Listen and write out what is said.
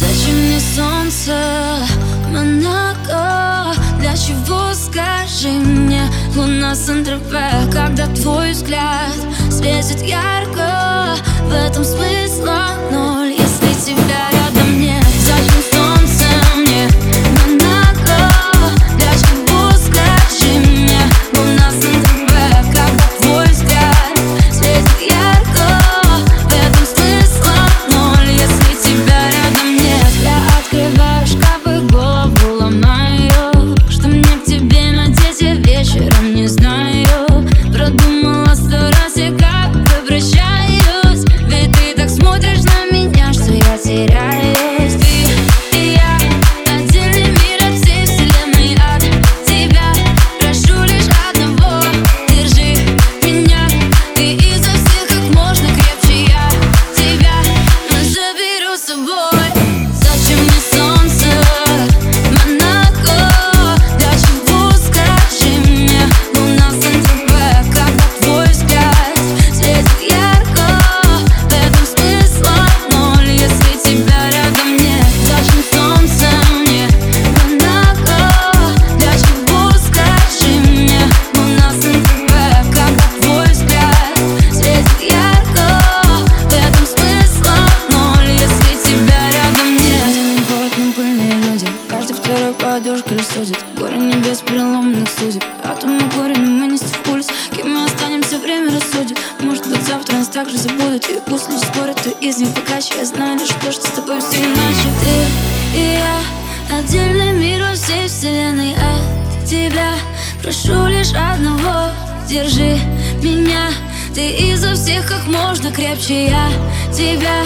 Зачем мне солнце, Монако? Для чего, скажи мне, луна Сан-Тропе Когда твой взгляд светит ярко. В этом смысле судит Горе небес переломных судеб Атомы корень, мы не стихулись Кем мы останемся, время рассудит. Может быть завтра нас также забудут. И пусть лишь спорят, кто из них покаче Я знаю лишь то, что с тобой все иначе. Ты и я Отдельный мир во всей вселенной. От тебя прошу лишь одного. Держи меня. Ты изо всех как можно крепче. Я тебя